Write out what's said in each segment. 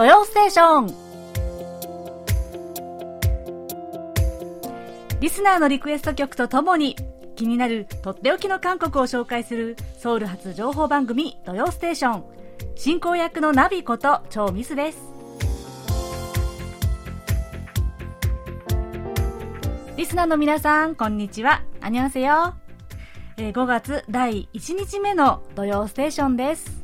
土曜ステーション。リスナーのリクエスト曲とともに気になるとっておきの韓国を紹介するソウル発情報番組土曜ステーション。進行役のナビこと超ミスです。リスナーの皆さんこんにちは。アニョンセヨ5月第1日目の土曜ステーションです。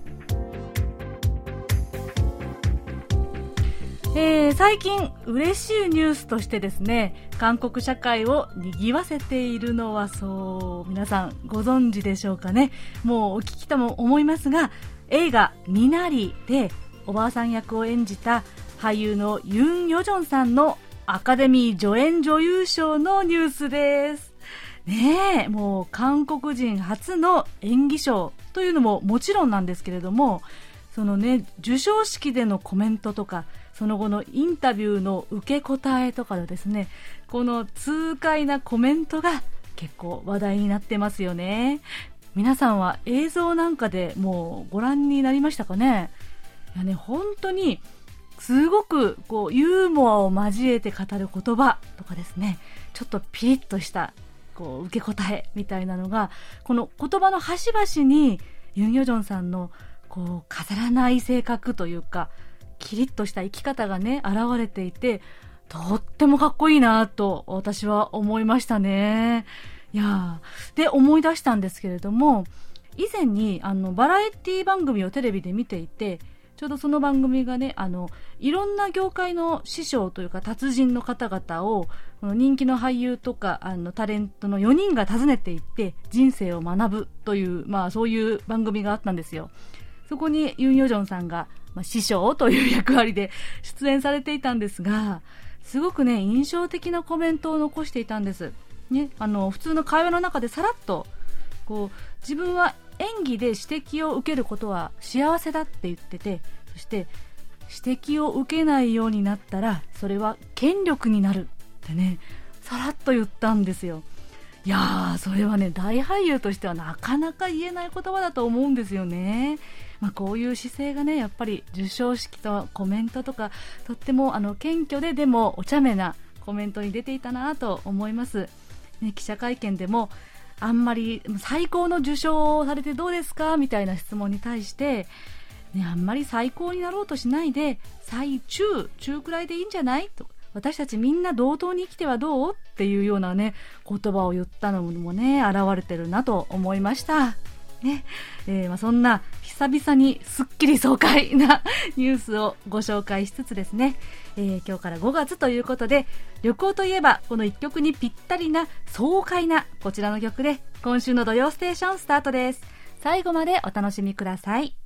えー、最近嬉しいニュースとしてですね韓国社会を賑わせているのはそう皆さんご存知でしょうかね。もうお聞きとも思いますが映画「ミナリ」でおばあさん役を演じた俳優のユン・ヨジョンさんのアカデミー助演女優賞のニュースです。ねえもう韓国人初の演技賞というのももちろんなんですけれどもそのね授賞式でのコメントとかその後のインタビューの受け答えとかでですねこの痛快なコメントが結構話題になってますよね。皆さんは映像なんかでもうご覧になりましたかね？いやね本当にすごくこうユーモアを交えて語る言葉とかですね。ちょっとピリッとしたこう受け答えみたいなのがこの言葉の端々にユン・ヨジョンさんのこう飾らない性格というかキリッとした生き方がね、現れていて、とってもかっこいいなと私は思いましたね。いやで、思い出したんですけれども、以前にあのバラエティ番組をテレビで見ていて、ちょうどその番組がね、あの、いろんな業界の師匠というか達人の方々を、この人気の俳優とか、あの、タレントの4人が訪ねていって、人生を学ぶという、まあそういう番組があったんですよ。そこにユン・ヨジョンさんが、まあ、師匠という役割で出演されていたんですが、すごくね、印象的なコメントを残していたんです。ね、あの、普通の会話の中でさらっと、こう、自分は演技で指摘を受けることは幸せだって言ってて、そして、指摘を受けないようになったら、それは権力になるってね、さらっと言ったんですよ。いやー、それはね、大俳優としてはなかなか言えない言葉だと思うんですよね。まあ、こういう姿勢がね、やっぱり授賞式とコメントとか、とってもあの謙虚ででもお茶目なコメントに出ていたなと思います。ね、記者会見でも、あんまり最高の受賞をされてどうですかみたいな質問に対して、ね、あんまり最高になろうとしないで、最中、中くらいでいいんじゃないと私たちみんな同等に生きてはどうっていうようなね、言葉を言ったのもね、現れてるなと思いました。ね。えー、まあ、そんな久々にすっきり爽快なニュースをご紹介しつつですね、えー、今日から5月ということで、旅行といえばこの1曲にぴったりな爽快なこちらの曲で今週の土曜ステーションスタートです。最後までお楽しみください。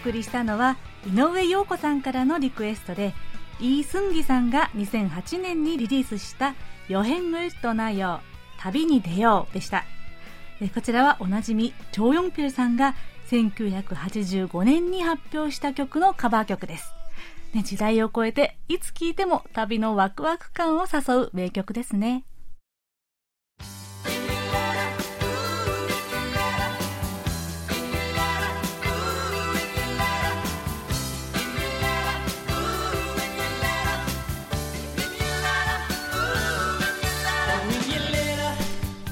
送りしたのは井上陽子さんからのリクエストでイー・スンギさんが2008年にリリースした「ヨヘンルトナヨ旅に出よう」でした。こちらはおなじみチョーヨンピルさんが1985年に発表した曲のカバー曲です、ね、時代を超えていつ聴いても旅のワクワク感を誘う名曲ですね。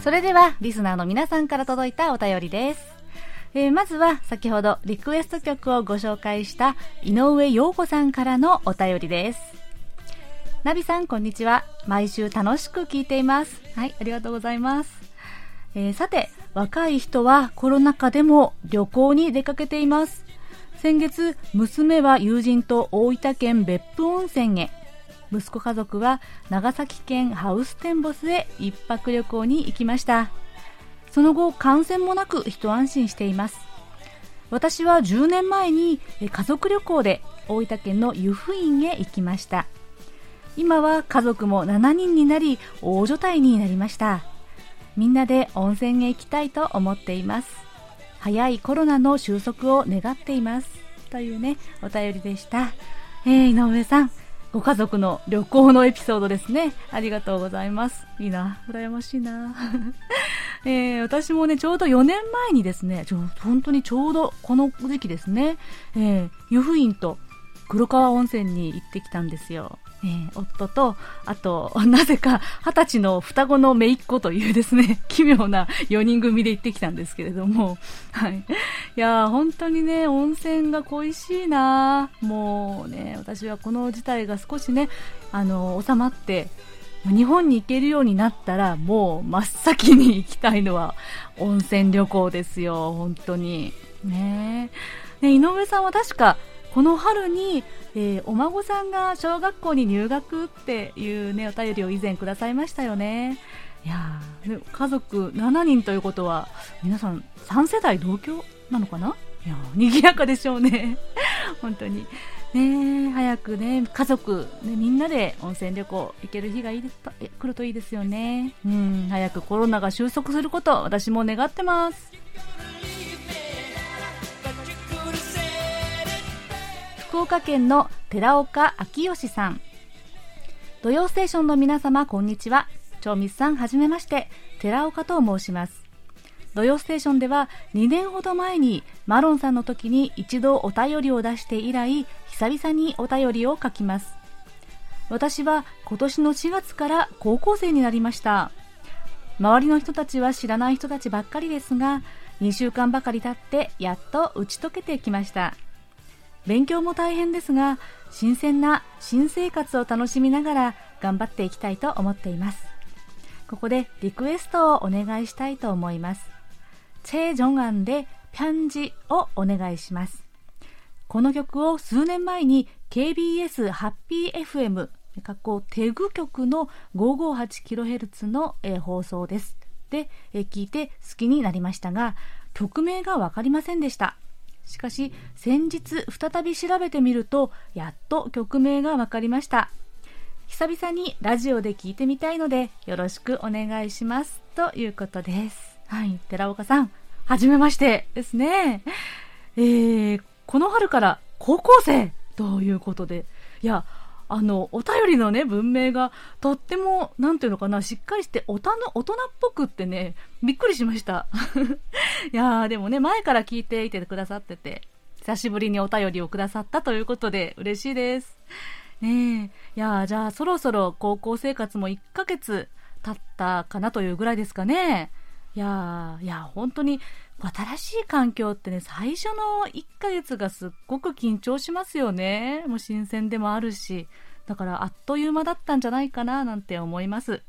それでは、リスナーの皆さんから届いたお便りです。えー、まずは、先ほどリクエスト曲をご紹介した井上陽子さんからのお便りです。ナビさん、こんにちは。毎週楽しく聞いています。はい、ありがとうございます。えー、さて、若い人はコロナ禍でも旅行に出かけています。先月、娘は友人と大分県別府温泉へ。息子家族は長崎県ハウステンボスへ一泊旅行に行きました。その後感染もなく一安心しています。私は10年前に家族旅行で大分県の湯布院へ行きました。今は家族も7人になり大所帯になりました。みんなで温泉へ行きたいと思っています。早いコロナの収束を願っています。というねお便りでした。えー、井上さん。ご家族の旅行のエピソードですね。ありがとうございます。いいな。羨ましいな。えー、私もね、ちょうど4年前にですね、ちょ本当にちょうどこの時期ですね、えー、湯布院と黒川温泉に行ってきたんですよ。えー、夫と、あと、なぜか、二十歳の双子の姪っ子というですね、奇妙な4人組で行ってきたんですけれども、はい。いや、本当にね、温泉が恋しいなもうね、私はこの事態が少しね、あの、収まって、日本に行けるようになったら、もう真っ先に行きたいのは温泉旅行ですよ、本当に。ねね井上さんは確か、この春に、えー、お孫さんが小学校に入学っていうね、お便りを以前くださいましたよね。いや、家族7人ということは、皆さん3世代同居なのかな？いや賑やかでしょうね。本当に。ね早くね、家族、ね、みんなで温泉旅行行ける日がいい来るといいですよね。うん、早くコロナが収束すること、私も願ってます。福岡県の寺岡昭義さん。土曜ステーションの皆様こんにちは。長光さんはじめまして。寺岡と申します。土曜ステーションでは2年ほど前にマロンさんの時に一度お便りを出して以来久々にお便りを書きます。私は今年の4月から高校生になりました。周りの人たちは知らない人たちばっかりですが2週間ばかり経ってやっと打ち解けてきました。勉強も大変ですが新鮮な新生活を楽しみながら頑張っていきたいと思っています。ここでリクエストをお願いしたいと思います。チェ・ジョンアンでピャンジをお願いします。この曲を数年前に KBS ハッピー FM 学校テグ局の 558kHz の、え放送です。で、え聞いて好きになりましたが曲名が分かりませんでした。しかし先日再び調べてみるとやっと曲名が分かりました。久々にラジオで聞いてみたいのでよろしくお願いします。ということです。はい。寺岡さんはじめましてですね。えー、この春から高校生ということで。いやあの、お便りのね、文明がとっても、なんていうのかな、しっかりしておたの大人っぽくってね、びっくりしました。いやー、でもね、前から聞いていてくださってて、久しぶりにお便りをくださったということで、嬉しいです。ねえ、いやー、じゃあそろそろ高校生活も1ヶ月経ったかなというぐらいですかね。いやいや、本当に、新しい環境ってね、最初の1ヶ月がすっごく緊張しますよね。もう新鮮でもあるし。だからあっという間だったんじゃないかななんて思います。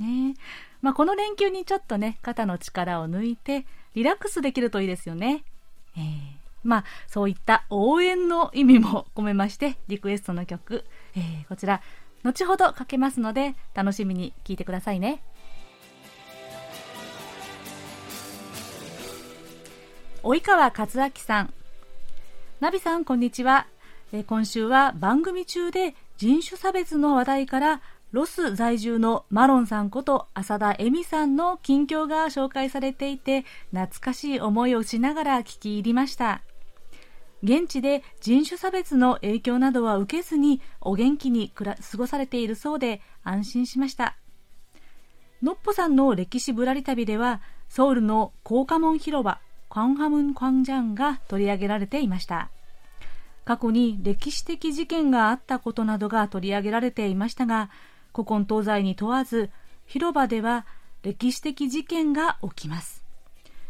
ねまあ、この連休にちょっとね、肩の力を抜いて、リラックスできるといいですよね。えー、まあ、そういった応援の意味も込めまして、リクエストの曲、えー、こちら、後ほどかけますので、楽しみに聴いてくださいね。及川和明さん。ナビさん、こんにちは。え今週は番組中で人種差別の話題からロス在住のマロンさんこと浅田恵美さんの近況が紹介されていて懐かしい思いをしながら聞き入りました現地で人種差別の影響などは受けずにお元気に過ごされているそうで安心しましたのっぽさんの歴史ぶらり旅ではソウルの高架門広場 광화문광장が取り上げられていました。過去に歴史的事件があったことなどが取り上げられていましたが、古今東西に問わず、広場では歴史的事件が起きます。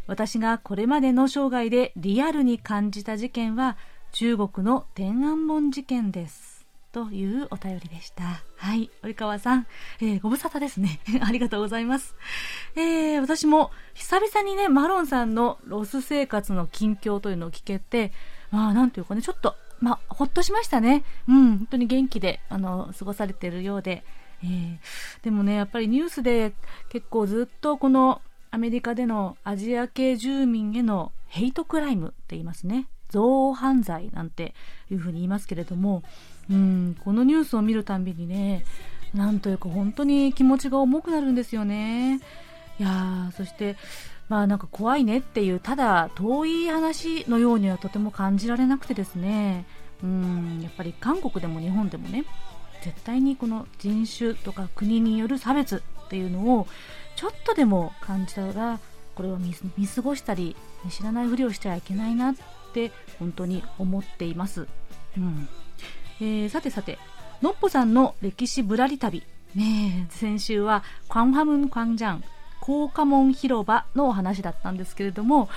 私がこれまでの生涯でリアルに感じた事件は、中国の天安門事件です。 というお便りでした。はい。及川さん、えー、ご無沙汰ですね。ありがとうございます。えー、私も久々にね、マロンさんのロス生活の近況というのを聞けて、まあ、なんというかね、ちょっと、まあ、ほっとしましたね。うん、本当に元気で、あの、過ごされてるようで。えー、でもね、やっぱりニュースで結構ずっとこのアメリカでのアジア系住民へのヘイトクライムって言いますね。憎悪犯罪なんていうふうに言いますけれども、うん、このニュースを見るたんびにね、なんというか本当に気持ちが重くなるんですよね。いやそして、まあなんか怖いねっていう、ただ遠い話のようにはとても感じられなくてですね、うん、やっぱり韓国でも日本でもね、絶対にこの人種とか国による差別っていうのをちょっとでも感じたら、これを見過ごしたり、知らないふりをしてはいけないなって本当に思っています。うんえー、さてさて、のっぽさんの歴史ぶらり旅。ね先週は、クァンハムン・クァンジャン、高架門広場のお話だったんですけれども、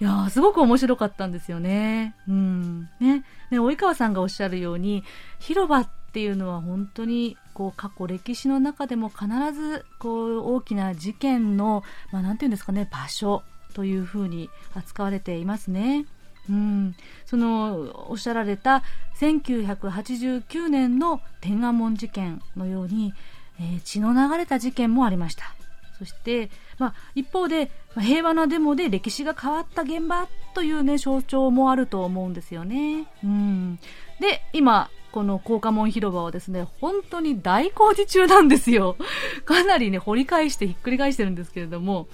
いやすごく面白かったんですよね。うん。ね。ね、及川さんがおっしゃるように、広場っていうのは本当に、こう、過去歴史の中でも必ず、こう、大きな事件の、まあ、ていうんですかね、場所というふうに扱われていますね。うん、そのおっしゃられた1989年の天安門事件のように、えー、血の流れた事件もありましたそして、まあ、一方で、平和なデモで歴史が変わった現場という、ね、象徴もあると思うんですよね。うん、で今この高架門広場はですね、本当に大工事中なんですよ。かなりね、掘り返してひっくり返してるんですけれども、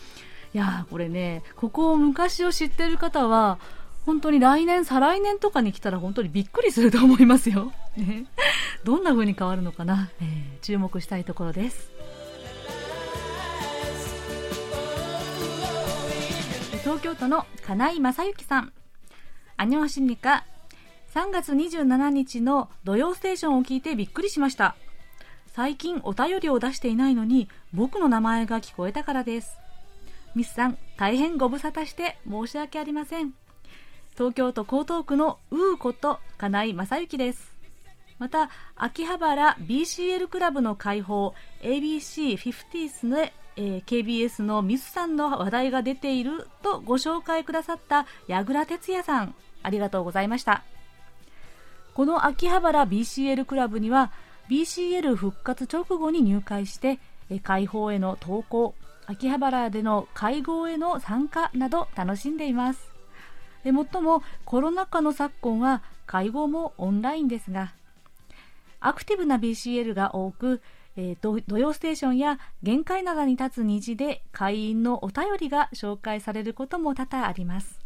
いやー、これね、ここを昔を知ってる方は、本当に来年、再来年とかに来たら本当にびっくりすると思いますよ。ね、どんな風に変わるのかな、えー、注目したいところです。東京都の金井正幸さん。アニョンシニカ。3月27日の土曜ステーションを聞いてびっくりしました。最近お便りを出していないのに僕の名前が聞こえたからです。ミスさん、大変ご無沙汰して申し訳ありません。東京都江東区のウーこと金井正幸です。また、秋葉原 BCL クラブの開放 ABC50s の、えー、KBS のミスさんの話題が出ているとご紹介くださった矢倉哲也さん、ありがとうございました。この秋葉原 BCL クラブには BCL 復活直後に入会して、え開放への投稿、秋葉原での会合への参加など楽しんでいます。でもっともコロナ禍の昨今は会合もオンラインですがアクティブな BCL が多く、えー、土曜ステーションや限界灘に立つ虹で会員のお便りが紹介されることも多々あります。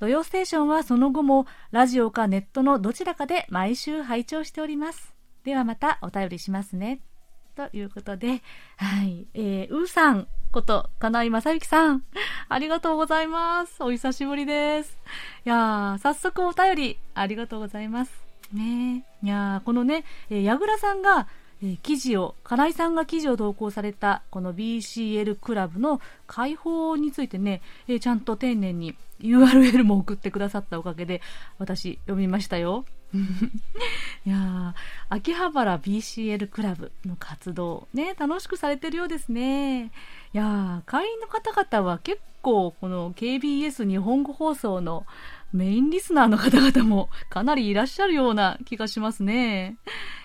土曜ステーションはその後もラジオかネットのどちらかで毎週拝聴しております。ではまたお便りしますね。ということで、はい、えー、うーさん。こと、金井正幸さん。ありがとうございます。お久しぶりです。いやー、早速お便り、ありがとうございます。ねいやー、このね、えー、矢倉さんが、えー、記事を、金井さんが記事を投稿された、この BCL クラブの開放についてね、えー、ちゃんと丁寧に URL も送ってくださったおかげで、私、読みましたよ。いや秋葉原 BCL クラブの活動、ね、楽しくされてるようですね。いや会員の方々は結構、この KBS 日本語放送のメインリスナーの方々も かなりいらっしゃるような気がしますね。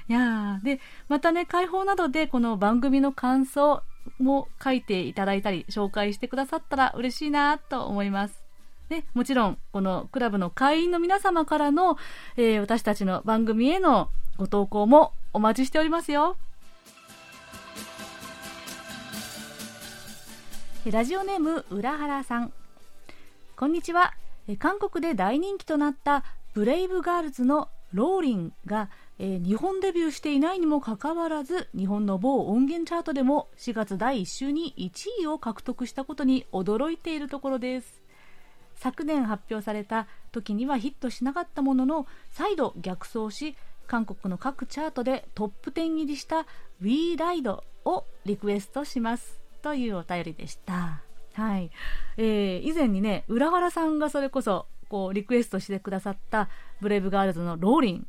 いやで、またね、開放などでこの番組の感想も書いていただいたり、紹介してくださったら嬉しいなと思います。ね、もちろん、このクラブの会員の皆様からの、えー、私たちの番組へのご投稿もお待ちしておりますよ。ラジオネーム、浦原さん。こんにちは。韓国で大人気となったブレイブガールズのローリンが、えー、日本デビューしていないにもかかわらず日本の某音源チャートでも4月第1週に1位を獲得したことに驚いているところです昨年発表された時にはヒットしなかったものの再度逆走し韓国の各チャートでトップ10入りした We Ride をリクエストしますというお便りでした。はい。えー、以前にね、浦原さんがそれこそ、こう、リクエストしてくださったブレイブガールズの Rollin'。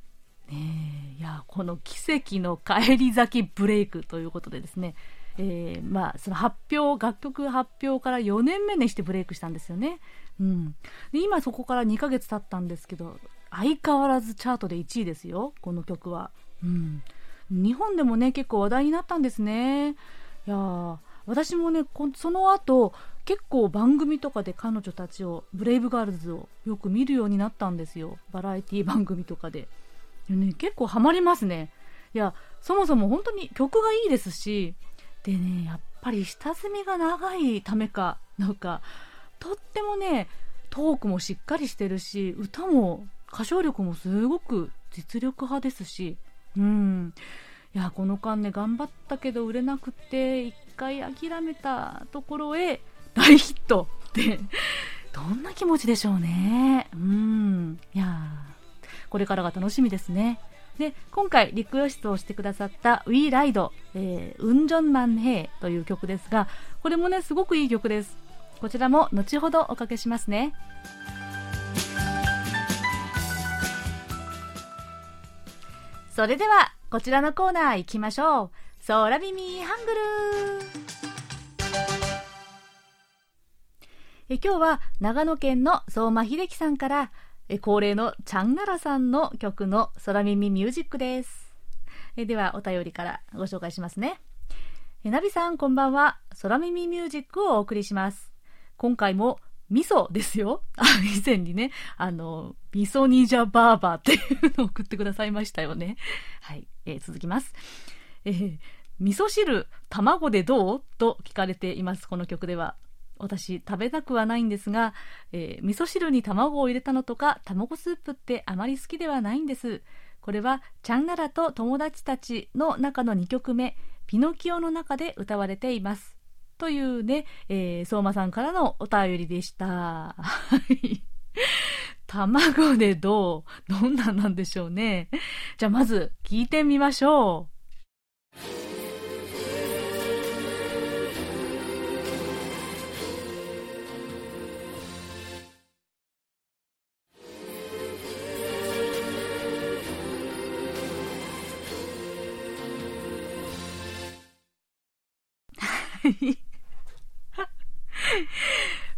ね、いや、この奇跡の返り咲きブレイクということでですね、えー、まあ、その発表、楽曲発表から4年目にしてブレイクしたんですよね。うん。で、今そこから2ヶ月経ったんですけど、相変わらずチャートで1位ですよ、この曲は。うん。日本でもね、結構話題になったんですね。いや私もね、その後、結構番組とかで彼女たちを、ブレイブガールズをよく見るようになったんですよ。バラエティ番組とかで。ね、結構ハマりますね。いや、そもそも本当に曲がいいですし、でね、やっぱり下積みが長いためか、なんか、とってもね、トークもしっかりしてるし、歌も歌唱力もすごく実力派ですし、うん。いや、この間ね、頑張ったけど売れなくて、一回諦めたところへ大ヒットって、どんな気持ちでしょうね。うん。いやこれからが楽しみですね。で、今回リクエストをしてくださった We Ride、えー、ウンジョンマンヘイという曲ですが、これもね、すごくいい曲です。こちらも後ほどおかけしますね。それでは、こちらのコーナー行きましょう。空耳ハングルえ今日は長野県の相馬秀樹さんからえ恒例のチャンナラさんの曲の空耳ミュージックです。えではお便りからご紹介しますね。えナビさんこんばんは。空耳ミュージックをお送りします。今回も味噌ですよ。以前にね、あの、味噌ニジャバーバーっていうのを送ってくださいましたよね。はい、えー、続きます。えー、味噌汁、卵でどう？と聞かれています、この曲では。私食べたくはないんですが、えー、味噌汁に卵を入れたのとか卵スープってあまり好きではないんです。これはチャンナラと友達たちの中の2曲目ピノキオの中で歌われています。というね、えー、相馬さんからのお便りでした。卵でどう？どんなんなんでしょうね。じゃあまず聞いてみましょう。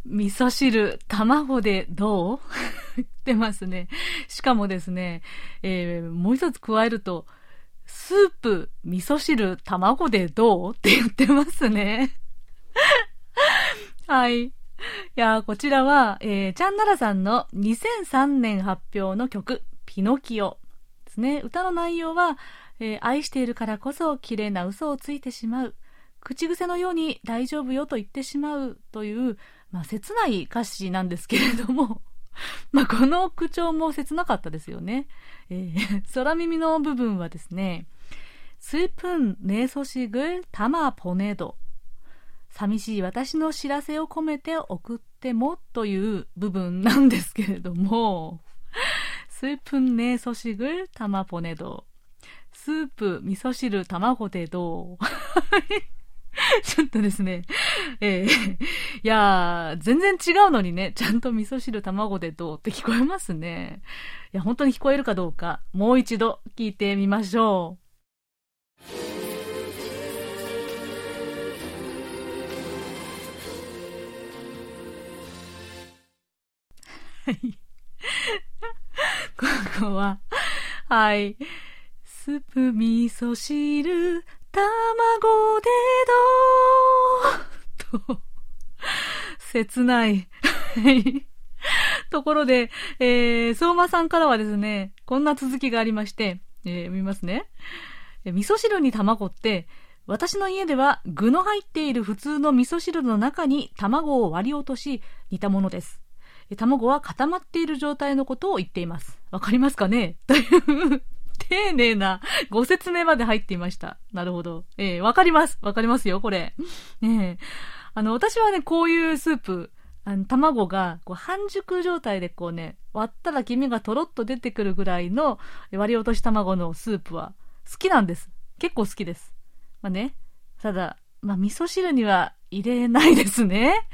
味噌汁、卵でどう？言ってますね。しかもですね、えー、もう一つ加えると、スープ、味噌汁、卵でどう？って言ってますね。はい。いや、こちらは、えー、チャンナラさんの2003年発表の曲、ピノキオですね。歌の内容は、えー、愛しているからこそ綺麗な嘘をついてしまう。口癖のように大丈夫よと言ってしまうという、まあ、切ない歌詞なんですけれども、まあ、この口調も切なかったですよね。えー、空耳の部分はですね、スープンネソシグタマポネド。寂しい私の知らせを込めて送ってもという部分なんですけれども、スープンネソシグタマポネド。スープ、味噌汁、卵でどう？ちょっとですね、えー、いやー、全然違うのにね、ちゃんと味噌汁卵でどうって聞こえますね。いや、本当に聞こえるかどうか、もう一度聞いてみましょう。はい。ここは、はい。スープ味噌汁卵でどう？と、切ない。ところで、えー、相馬さんからはですね、こんな続きがありまして、えー、見ますね。味噌汁に卵って、私の家では具の入っている普通の味噌汁の中に卵を割り落とし煮たものです。卵は固まっている状態のことを言っています。わかりますかね？という丁寧なご説明まで入っていました。なるほど。えー、わかります。わかりますよ、これ。ねあの、私はね、こういうスープ、あの、卵が、こう、半熟状態でこうね、割ったら黄身がとろっと出てくるぐらいの割り落とし卵のスープは好きなんです。結構好きです。まあね、ただ、まあ、味噌汁には入れないですね。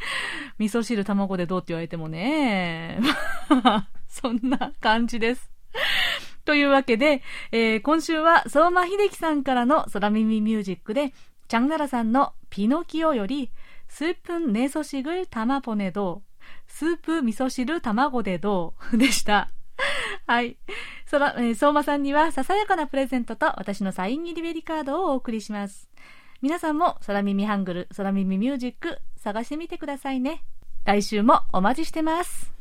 味噌汁卵でどうって言われてもね。そんな感じです。というわけで、えー、今週は相馬秀樹さんからの空耳ミュージックで、チャンナラさんのピノキオより、スープンネソシグルタマポネドスープ味噌汁卵でどう でした。はい。そら、えー、相馬さんにはささやかなプレゼントと私のサイン入りベリカードをお送りします。皆さんも空耳ハングル、空耳ミュージック探してみてくださいね。来週もお待ちしてます。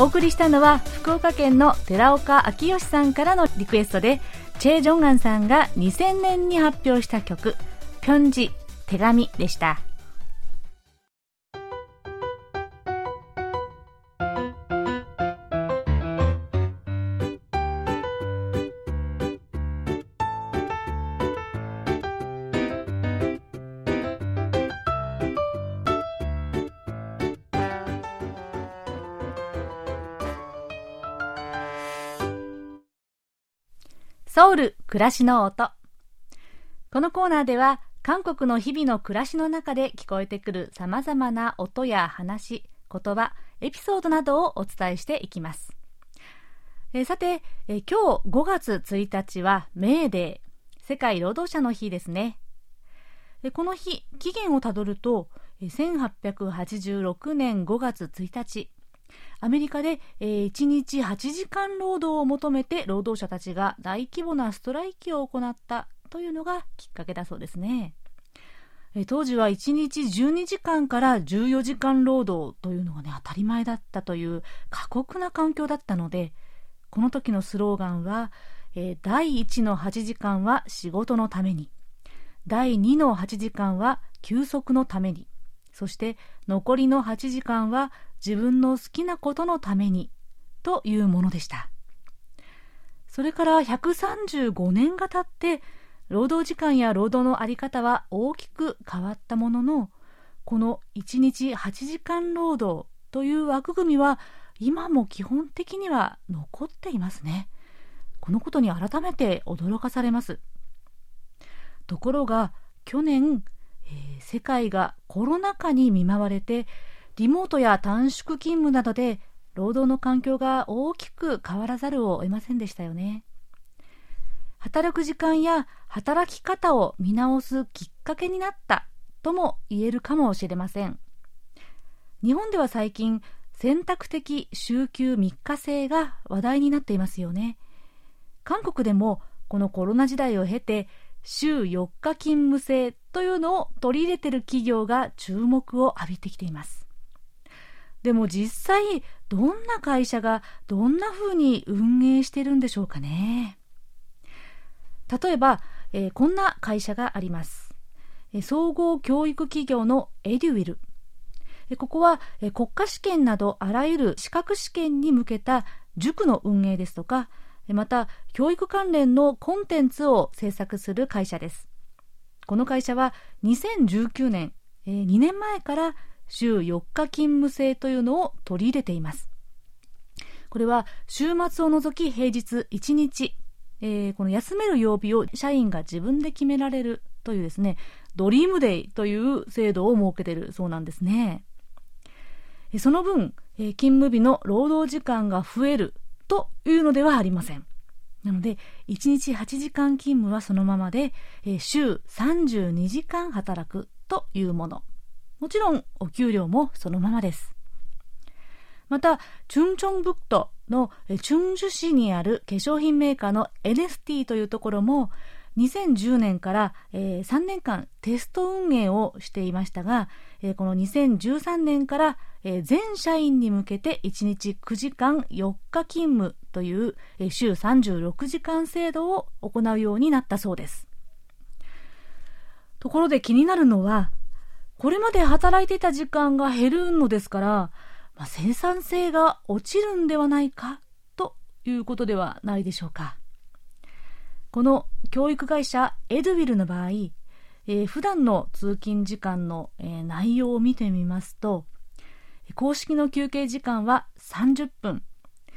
お送りしたのは福岡県の寺岡明義さんからのリクエストでチェ・ジョンガンさんが2000年に発表した曲「ピョンジ手紙」でした。ソウル暮らしの音。このコーナーでは韓国の日々の暮らしの中で聞こえてくるさまざまな音や話言葉エピソードなどをお伝えしていきます。えさてえ今日5月1日はメーデー。世界労働者の日ですね。この日期限をたどると1886年5月1日。アメリカで、えー、1日8時間労働を求めて労働者たちが大規模なストライキを行ったというのがきっかけだそうですね。えー、当時は1日12時間から14時間労働というのがね当たり前だったという過酷な環境だったのでこの時のスローガンは、えー、第1の8時間は仕事のために第2の8時間は休息のためにそして残りの8時間は自分の好きなことのためにというものでした。それから135年が経って労働時間や労働の在り方は大きく変わったもののこの1日8時間労働という枠組みは今も基本的には残っていますね。このことに改めて驚かされます。ところが去年、えー、世界がコロナ禍に見舞われてリモートや短縮勤務などで労働の環境が大きく変わらざるを得ませんでしたよね。働く時間や働き方を見直すきっかけになったとも言えるかもしれません。日本では最近選択的週休3日制が話題になっていますよね。韓国でもこのコロナ時代を経て週4日勤務制というのを取り入れている企業が注目を浴びてきています。でも実際どんな会社がどんな風に運営してるんでしょうかね。例えば、えー、こんな会社があります、総合教育企業のエデュウィル、ここは、国家試験などあらゆる資格試験に向けた塾の運営ですとかまた教育関連のコンテンツを制作する会社です。この会社は2019年、2年前から週4日勤務制というのを取り入れています。これは週末を除き平日1日、えー、この休める曜日を社員が自分で決められるというですねドリームデイという制度を設けているそうなんですね。その分、え、勤務日の労働時間が増えるというのではありません。なので1日8時間勤務はそのままで、え、週32時間働くというもの。もちろんお給料もそのままです。また、チュンチョンブクトのチュンジュ市にある化粧品メーカーの NST というところも、2010年から、えー、3年間テスト運営をしていましたが、え、この2013年から、え、全社員に向けて1日9時間4日勤務という、えー、週36時間制度を行うようになったそうです。ところで気になるのは、これまで働いていた時間が減るのですから、まあ、生産性が落ちるんではないかということではないでしょうか。この教育会社エドウィルの場合、えー、普段の通勤時間の、えー、内容を見てみますと、公式の休憩時間は30分。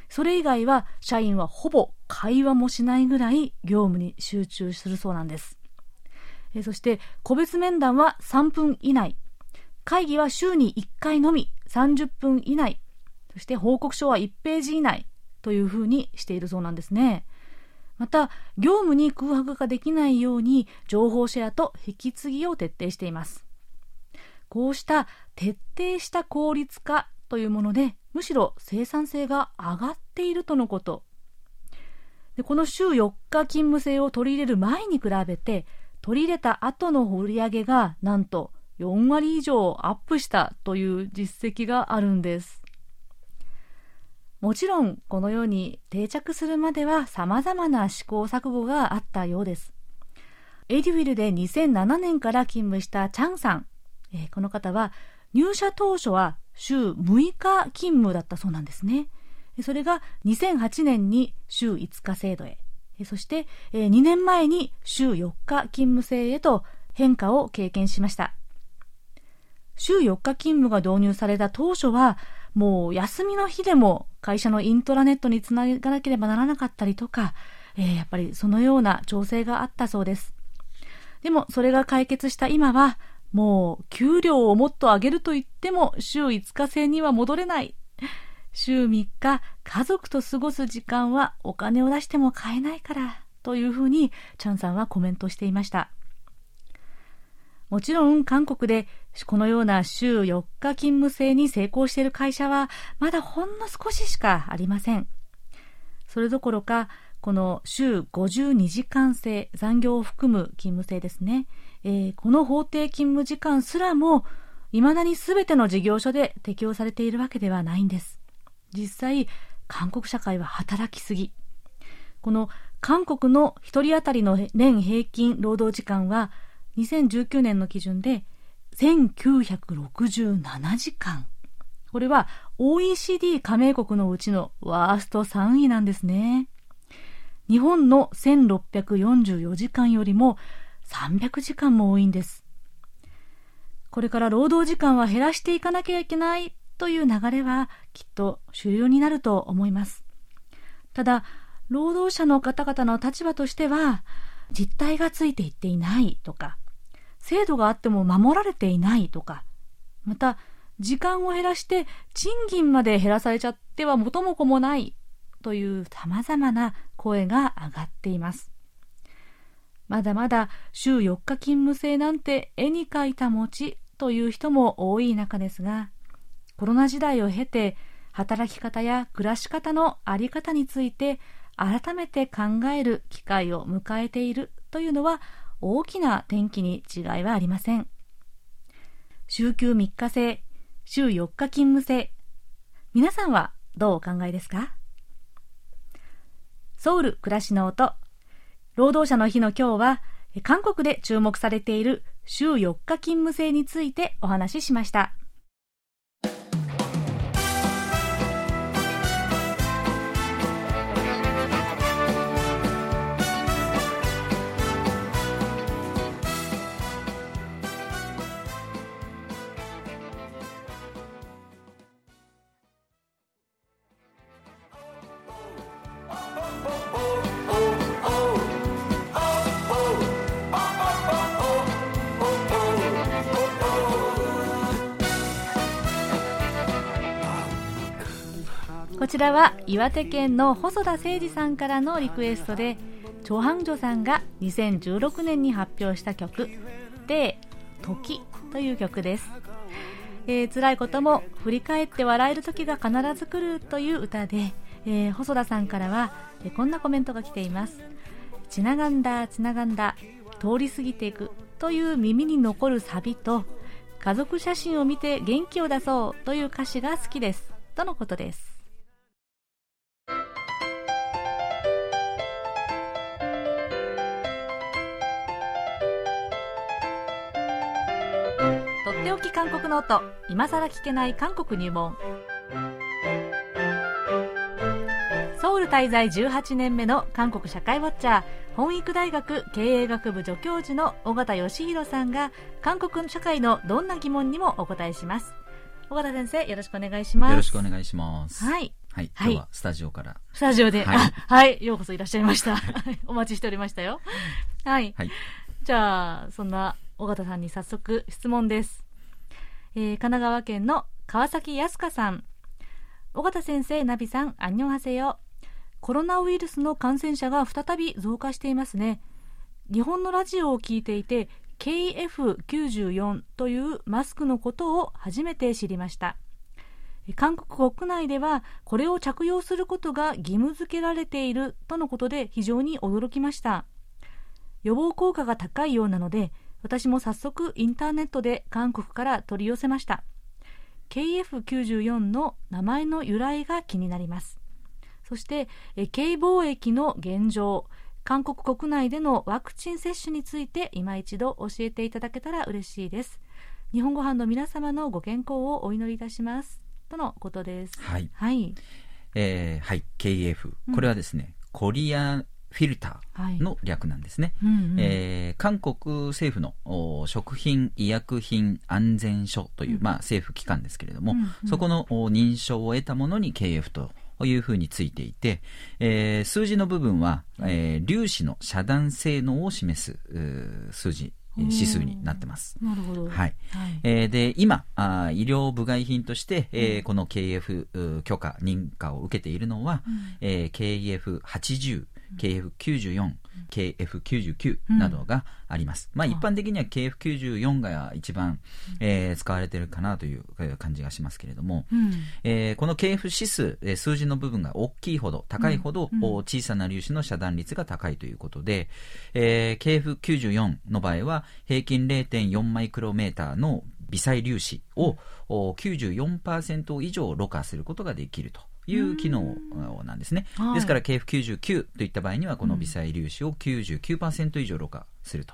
それ以外は社員はほぼ会話もしないぐらい業務に集中するそうなんです。えそして個別面談は3分以内。会議は週に1回のみ30分以内。そして報告書は1ページ以内というふうにしているそうなんですね。また業務に空白ができないように情報シェアと引き継ぎを徹底しています。こうした徹底した効率化というものでむしろ生産性が上がっているとのこと。でこの週4日勤務制を取り入れる前に比べて取り入れた後の売り上げがなんと4割以上アップしたという実績があるんですもちろんこのように定着するまでは様々な試行錯誤があったようです。エディウィルで2007年から勤務したチャンさん、えー、この方は入社当初は週6日勤務だったそうなんですね。それが2008年に週5日制度へ、そしてえ2年前に週4日勤務制へと変化を経験しました。週4日勤務が導入された当初は、もう休みの日でも会社のイントラネットにつながなければならなかったりとか、えー、やっぱりそのような調整があったそうです。でもそれが解決した今は、もう給料をもっと上げると言っても週5日制には戻れない。週3日家族と過ごす時間はお金を出しても買えないからというふうにチャンさんはコメントしていました。もちろん韓国でこのような週4日勤務制に成功している会社はまだほんの少ししかありません。それどころか、この週52時間制、残業を含む勤務制ですね。えー、この法定勤務時間すらも、未だに全ての事業所で適用されているわけではないんです。実際、韓国社会は働きすぎ。この韓国の1人当たりの年平均労働時間は2019年の基準で1967時間。これは OECD 加盟国のうちのワースト3位なんですね。日本の1644時間よりも300時間も多いんです。これから労働時間は減らしていかなきゃいけないという流れはきっと主流になると思います。ただ、労働者の方々の立場としては、実態がついていっていないとか、制度があっても守られていないとか、また、時間を減らして賃金まで減らされちゃっては元も子もないという様々な声が上がっています。まだまだ週4日勤務制なんて絵に描いた餅という人も多い中ですが、コロナ時代を経て働き方や暮らし方のあり方について改めて考える機会を迎えているというのは大きな転機に違いはありません。週休3日制、週4日勤務制、皆さんはどうお考えですか？ソウル暮らしの音、労働者の日の今日は、韓国で注目されている週4日勤務制についてお話ししました。らは岩手県の細田誠二さんからのリクエストでチョハンジョさんが2016年に発表した曲で「時」という曲です、えー、辛いことも振り返って笑える時が必ず来るという歌で、えー、細田さんからは、えー、こんなコメントが来ていますつながんだつながんだ通り過ぎていくという耳に残るサビと家族写真を見て元気を出そうという歌詞が好きです。とのことです。っておき韓国ノート今さら聞けない韓国入門ソウル滞在18年目の韓国社会ウォッチャーホンイク大学経営学部助教授の尾形義弘さんが韓国社会のどんな疑問にもお答えします尾形先生よろしくお願いしますよろしくお願いしますはいはい、今日はスタジオから。スタジオで、はい、はい、ようこそいらっしゃいました。お待ちしておりましたよ。はい。はい、じゃあ、そんな尾形さんに早速質問です。えー、神奈川県の川崎康香さん。尾形先生、ナビさん、アンニョンハセヨ。コロナウイルスの感染者が再び増加していますね。日本のラジオを聞いていて、KF94 というマスクのことを初めて知りました。韓国国内ではこれを着用することが義務付けられているとのことで非常に驚きました。予防効果が高いようなので私も早速インターネットで韓国から取り寄せました。KF94 の名前の由来が気になります。そしてえ K 貿易の現状韓国国内でのワクチン接種について今一度教えていただけたら嬉しいです。日本ご飯の皆様のご健康をお祈りいたします。とのことです。はい。はい、えーはい。KF。これはですね、コリアフィルタはいーの略なんですね。うんうん。えー韓国政府のお食品医薬品安全所という、うん。まあ、政府機関ですけれども、うんうん。そこのお認証を得たものに KF というふうについていて、えー数字の部分は、えー粒子の遮断性能を示す数字、えー指数になってます。なるほど。はい。はい。えーで今あー医療部外品として、えーこの KF 許可認可を受けているのは、えー KF80、KF94、KF99 などがあります。まああ一般的には KF94 が一番、えー使われているかなというえー感じがしますけれども、うん。えーこの KF 指数、えー数字の部分が大きいほど、高いほど、うん。小さな粒子の遮断率が高いということで、えー KF94 の場合は、平均0.4マイクロメーターの微細粒子を、お94%以上ろ過することができると。いう機能なんですね。はい。ですから KF99 といった場合にはこの微細粒子を99%以上ろ過すると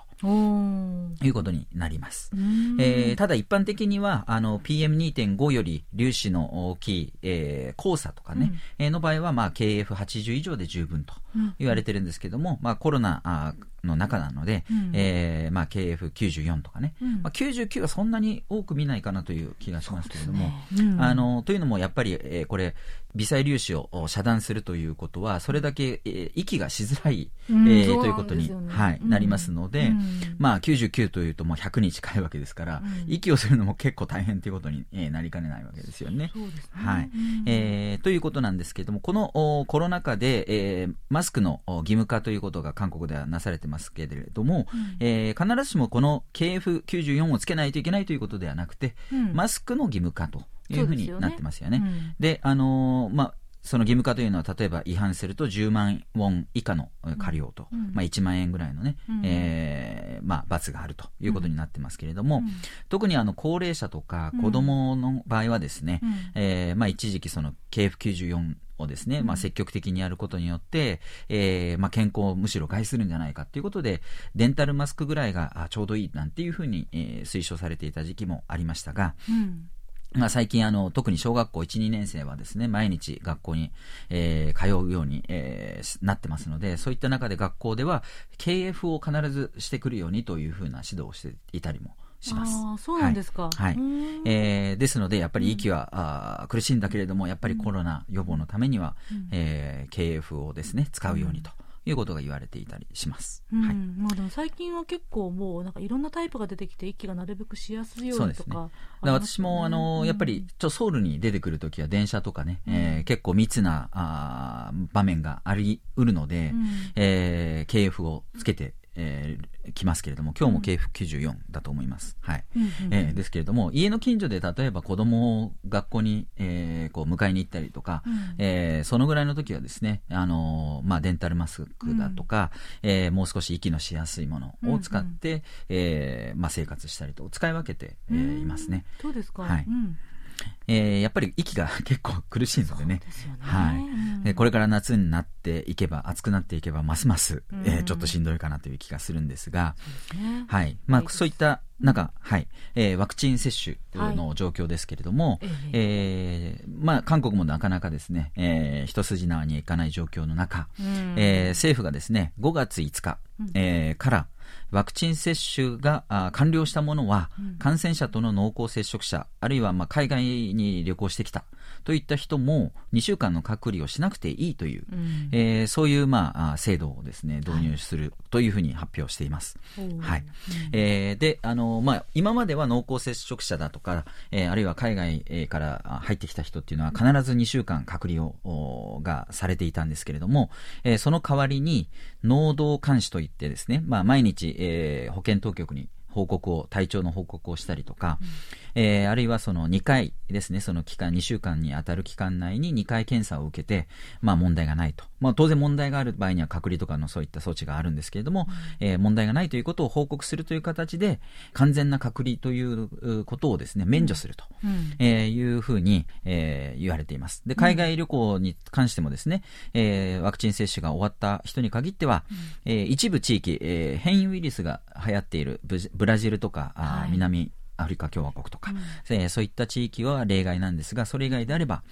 いうことになります。うん。えーただ一般的には、あの、PM2.5 より粒子の大きい、えー黄砂とかね、えーの場合は、まあ、KF80 以上で十分とうん。言われてるんですけども、まあ、コロナの中なので、うん。えーまあ、KF94 とかね、うん。まあ、99はそんなに多く見ないかなという気がしますけれども、ね。うん。あの、というのもやっぱり、えーこれ、微細粒子をお遮断するということは、それだけ、えー息がしづらい、えーということに、ねはい、うんなりますので、うん。まあ、99というともう100に近いわけですから、うん。息をするのも結構大変ということに、えーなりかねないわけですよね。はい。うん。えーということなんですけれども、このおコロナ禍で、えーマスクのお義務化ということが韓国ではなされてますけれども、えー必ずしもこの KF94 をつけないといけないということではなくて、うん。マスクの義務化というふうになってますよね。うん。で、あのーまあ、その義務化というのは、例えば違反すると10万ウォン以下のえー過料と、うん。まあ、1万円ぐらいのね、うん。えーまあ、罰があるということになってますけれども、うん。特にあの高齢者とか子供の場合はですね、うん。えーまあ、一時期その KF94 をですね、まあ、積極的にやることによって、えーまあ、健康をむしろ害するんじゃないかということで、デンタルマスクぐらいがあちょうどいいなんていうふうに、えー推奨されていた時期もありましたが、うん。まあ、最近あの、特に小学校1、2年生はですね、毎日学校に、えー通うように、えーしなってますので、そういった中で学校では、KF を必ずしてくるようにというふうな指導をしていたりもします。ああそうなんですか。はい。うん。えーですので、やっぱり息は、あー苦しいんだけれども、やっぱりコロナ予防のためには、えー KF をですね、使うようにということが言われていたりします。うん。はい。まあでも最近は結構もうなんかいろんなタイプが出てきて息がなるべくしやすいよそう。にとかだから私も、あの、やっぱり、ちょソウルに出てくるときは電車とかね、えー結構密なあー場面がありうるので、うん。えー KF をつけて、えー来ますけれども、今日も KF94 だと思います。はい。うんうんえーですけれども、家の近所で例えば子供を学校に、えーこう迎えに行ったりとか、うん。えーそのぐらいの時はですね、あのーまあ、デンタルマスクだとか、えーもう少し息のしやすいものを使って、えーまあ、生活したりと使い分けて、えーいますね。そうですか。はい。うんえーやっぱり息が結構苦しいのでね。でね。はい。うん。えーこれから夏になっていけば、暑くなっていけば、ますます、えーうんちょっとしんどいかなという気がするんですが、はい。まあ、はい。そういった、なんか、はい。えーワクチン接種の状況ですけれども、はいえーまあ、韓国もなかなかですね、えー一筋縄にはいかない状況の中、うん。えー政府がですね、5月5日、えーから、ワクチン接種があ完了したものは、感染者との濃厚接触者、あるいはまあ海外に旅行してきたといった人も、2週間の隔離をしなくていいという、うんえーそういうまああ制度をですね、導入するというふうに発表しています。はい。えーで、あの、まあ、今までは濃厚接触者だとか、えーあるいは海外えーからあ入ってきた人っていうのは必ず2週間隔離を、おがされていたんですけれども、えーその代わりに、濃度監視といってですね、まあ、毎日、えー保健当局に報告を、体調の報告をしたりとか、えーあるいはその2回ですね、その期間、2週間に当たる期間内に2回検査を受けて、まあ問題がないとまあ、当然問題がある場合には隔離とかのそういった措置があるんですけれども、うん、えー、問題がないということを報告するという形で、完全な隔離ということをですね、免除すると、うん、えー、いうふうに、えー、言われています。で、海外旅行に関してもですね、えー、ワクチン接種が終わった人に限っては、うん、えー、一部地域、えー、変異ウイルスが流行っているブラジルとか、はい、南アフリカ共和国とか、うん、えー、そういった地域は例外なんですが、それ以外であれば、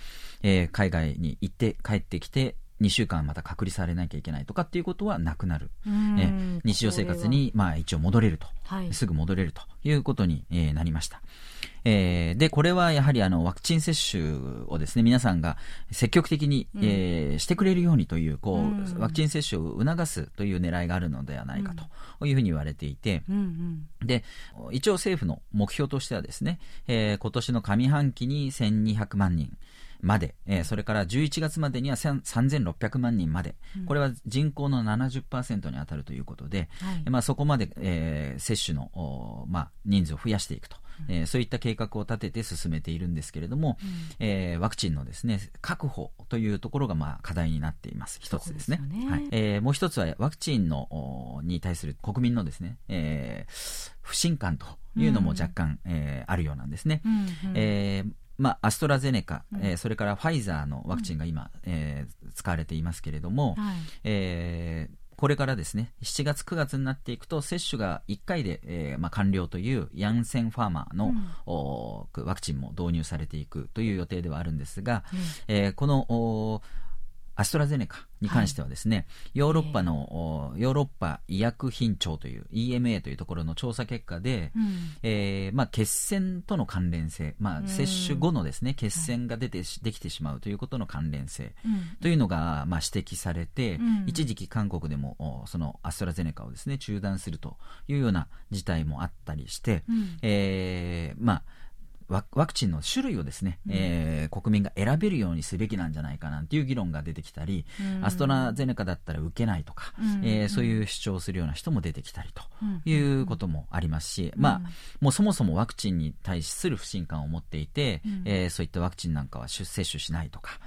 えー、海外に行って帰ってきて、2週間また隔離されなきゃいけないとかっていうことはなくなる、えー、日常生活にまあ一応戻れると、はい、すぐ戻れるということに、えー、なりました。えー、で、これはやはりあのワクチン接種をですね、皆さんが積極的に、うん、えー、してくれるようにという、こう、うん、ワクチン接種を促すという狙いがあるのではないかというふうに言われていて、うんうん、で、一応政府の目標としてはですね、えー、今年の上半期に1200万人、まで、えー、それから11月までには3600万人まで、これは人口の70%に当たるということで、はい、まあ、そこまで、えー、接種の、まあ、人数を増やしていくと。えー、そういった計画を立てて進めているんですけれども、うん、えー、ワクチンのですね確保というところがまあ課題になっています。一つですね、ね、はい。えー、もう一つはワクチンのに対する国民のですね、えー、不信感というのも若干、うん、えー、あるようなんですね、うんうん、えーまあ、アストラゼネカ、うん、えー、それからファイザーのワクチンが今、うん、えー、使われていますけれども、はい、えー、これからですね、7月、9月になっていくと、接種が1回で、えーまあ、完了というヤンセンファーマーの、うん、ワクチンも導入されていくという予定ではあるんですが、うん、えー、このアストラゼネカに関してはですね、はい、ヨーロッパの、ヨーロッパ医薬品庁という EMA というところの調査結果で、うん、えー、まあ、血栓との関連性、まあ、接種後のですね、血栓が出て、はい、できてしまうということの関連性というのが、まあ、指摘されて、うん、一時期韓国でもそのアストラゼネカをですね中断するというような事態もあったりして、うん、えー、まあワクチンの種類をですね、うん、えー、国民が選べるようにすべきなんじゃないかなんていう議論が出てきたり、うん、アストラゼネカだったら受けないとか、うん、えー、そういう主張をするような人も出てきたりということもありますし、まあ、もうそもそもワクチンに対する不信感を持っていて、うん、えー、そういったワクチンなんかは接種しないとか、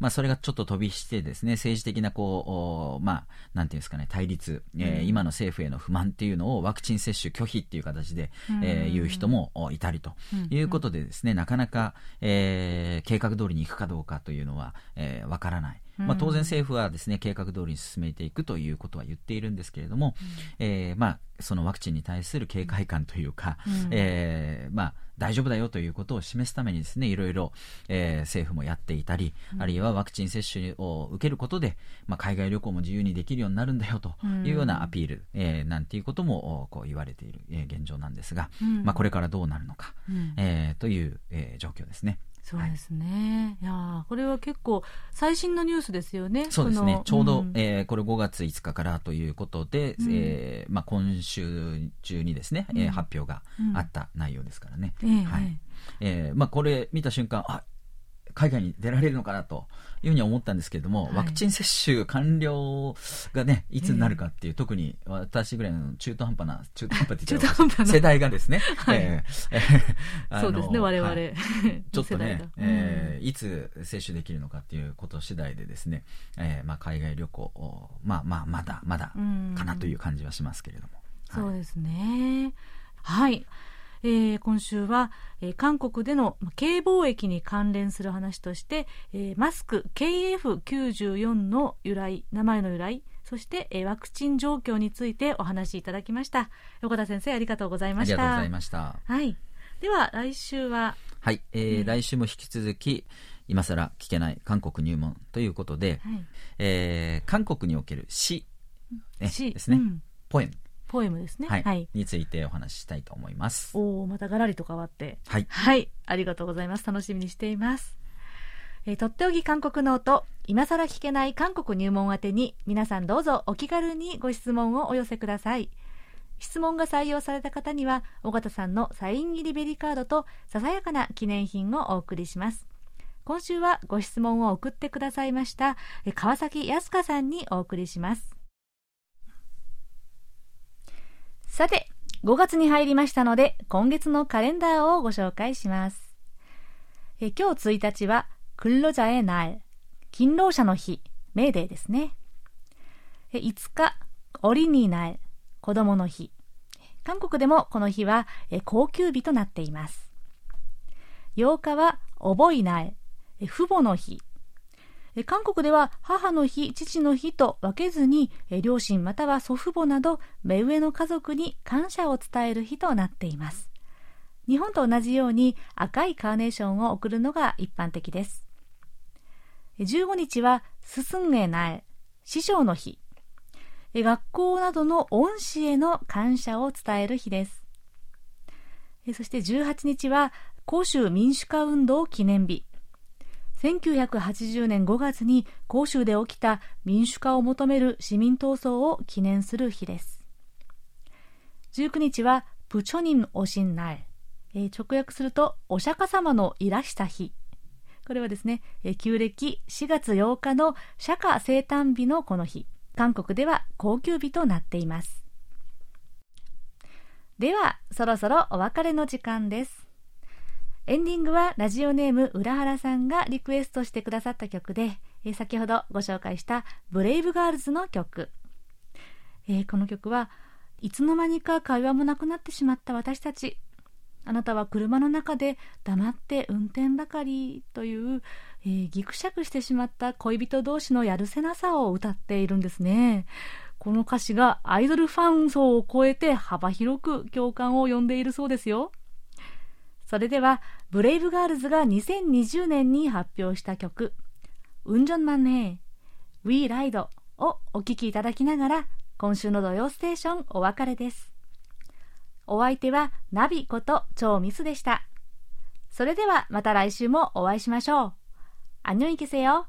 まあ、それがちょっと飛びしてですね、政治的なこう、まあ、なんていうんですかね、対立、えー、今の政府への不満っていうのをワクチン接種拒否っていう形で、えー、言う人もいたりということことでですね、なかなか、えー、計画通りに行くかどうかというのは、えー、わからない。まあ、当然政府はですね計画通りに進めていくということは言っているんですけれども、うん、えー、まあ、そのワクチンに対する警戒感というか、うん、えー、まあ、大丈夫だよということを示すためにですねいろいろ、えー、政府もやっていたり、うん、あるいはワクチン接種を受けることで、まあ、海外旅行も自由にできるようになるんだよというようなアピール、うん、えー、なんていうこともこう言われている、えー、現状なんですが、うん、まあ、これからどうなるのか、うん、えー、という、えー、状況ですね。そうですね。はい、いやこれは結構最新のニュースですよね。そうですね。ちょうど、うん、えー、これ5月5日からということで、うん、えー、まあ今週中にですね、うん、えー、発表があった内容ですからね。うん、はい。えー、まあこれ見た瞬間、あ海外に出られるのかなというふうに思ったんですけれども、はい、ワクチン接種完了がね、いつになるかっていう、えー、特に私ぐらいの中途半端な、中途半端って言っちゃう世代がですね、はい、えー、そうですね、我々、はい、ちょっとね、えー、いつ接種できるのかっていうこと次第でですね、えー、まあ海外旅行、まあまあ、まだまだかなという感じはしますけれども。そうですね。はい。えー、今週は、えー、韓国での軽貿易に関連する話として、えー、マスク KF94 の由来名前の由来そして、えー、ワクチン状況についてお話しいただきました。横田先生ありがとうございました。ありがとうございました。はい。では来週は？はい、えー、うん、来週も引き続き今更聞けない韓国入門ということで、はい、えー、韓国における詩、ね、詩ですね、うん、ポエムポエムですね。はい。はい、についてお話ししたいと思います。おお、またがらりと変わって。はい。はい。ありがとうございます。楽しみにしています。えー、とっておき韓国ノート、今更聞けない韓国入門宛てに、皆さんどうぞお気軽にご質問をお寄せください。質問が採用された方には、尾形さんのサイン入りベリカードと、ささやかな記念品をお送りします。今週はご質問を送ってくださいました、川崎康香さんにお送りします。さて、5月に入りましたので、今月のカレンダーをご紹介します。え今日1日は、クンロジャエナエ、勤労者の日、メーデーですね。え5日、オリニーナ、子供の日。韓国でもこの日は、え高級日となっています。8日は、覚えない、父母の日。韓国では母の日、父の日と分けずに、両親または祖父母など目上の家族に感謝を伝える日となっています。日本と同じように赤いカーネーションを贈るのが一般的です。15日はすすんげなえ、師匠の日。学校などの恩師への感謝を伝える日です。そして18日は、広州民主化運動記念日。1980年5月に広州で起きた民主化を求める市民闘争を記念する日です。19日は、プチョニンおしんなえ。直訳すると、お釈迦様のいらした日。これはですね、旧暦4月8日の釈迦生誕日のこの日。韓国では高級日となっています。では、そろそろお別れの時間です。エンディングはラジオネーム浦原さんがリクエストしてくださった曲で、え先ほどご紹介したブレイブガールズの曲。えー、この曲はいつの間にか会話もなくなってしまった私たち。あなたは車の中で黙って運転ばかりという、えー、ぎくしゃくしてしまった恋人同士のやるせなさを歌っているんですね。この歌詞がアイドルファン層を超えて幅広く共感を呼んでいるそうですよ。それでは、ブレイブガールズが2020年に発表した曲、運転マンネー、We Ride をお聴きいただきながら、今週の土曜ステーションお別れです。お相手はナビこと超ミスでした。それではまた来週もお会いしましょう。안녕히계세요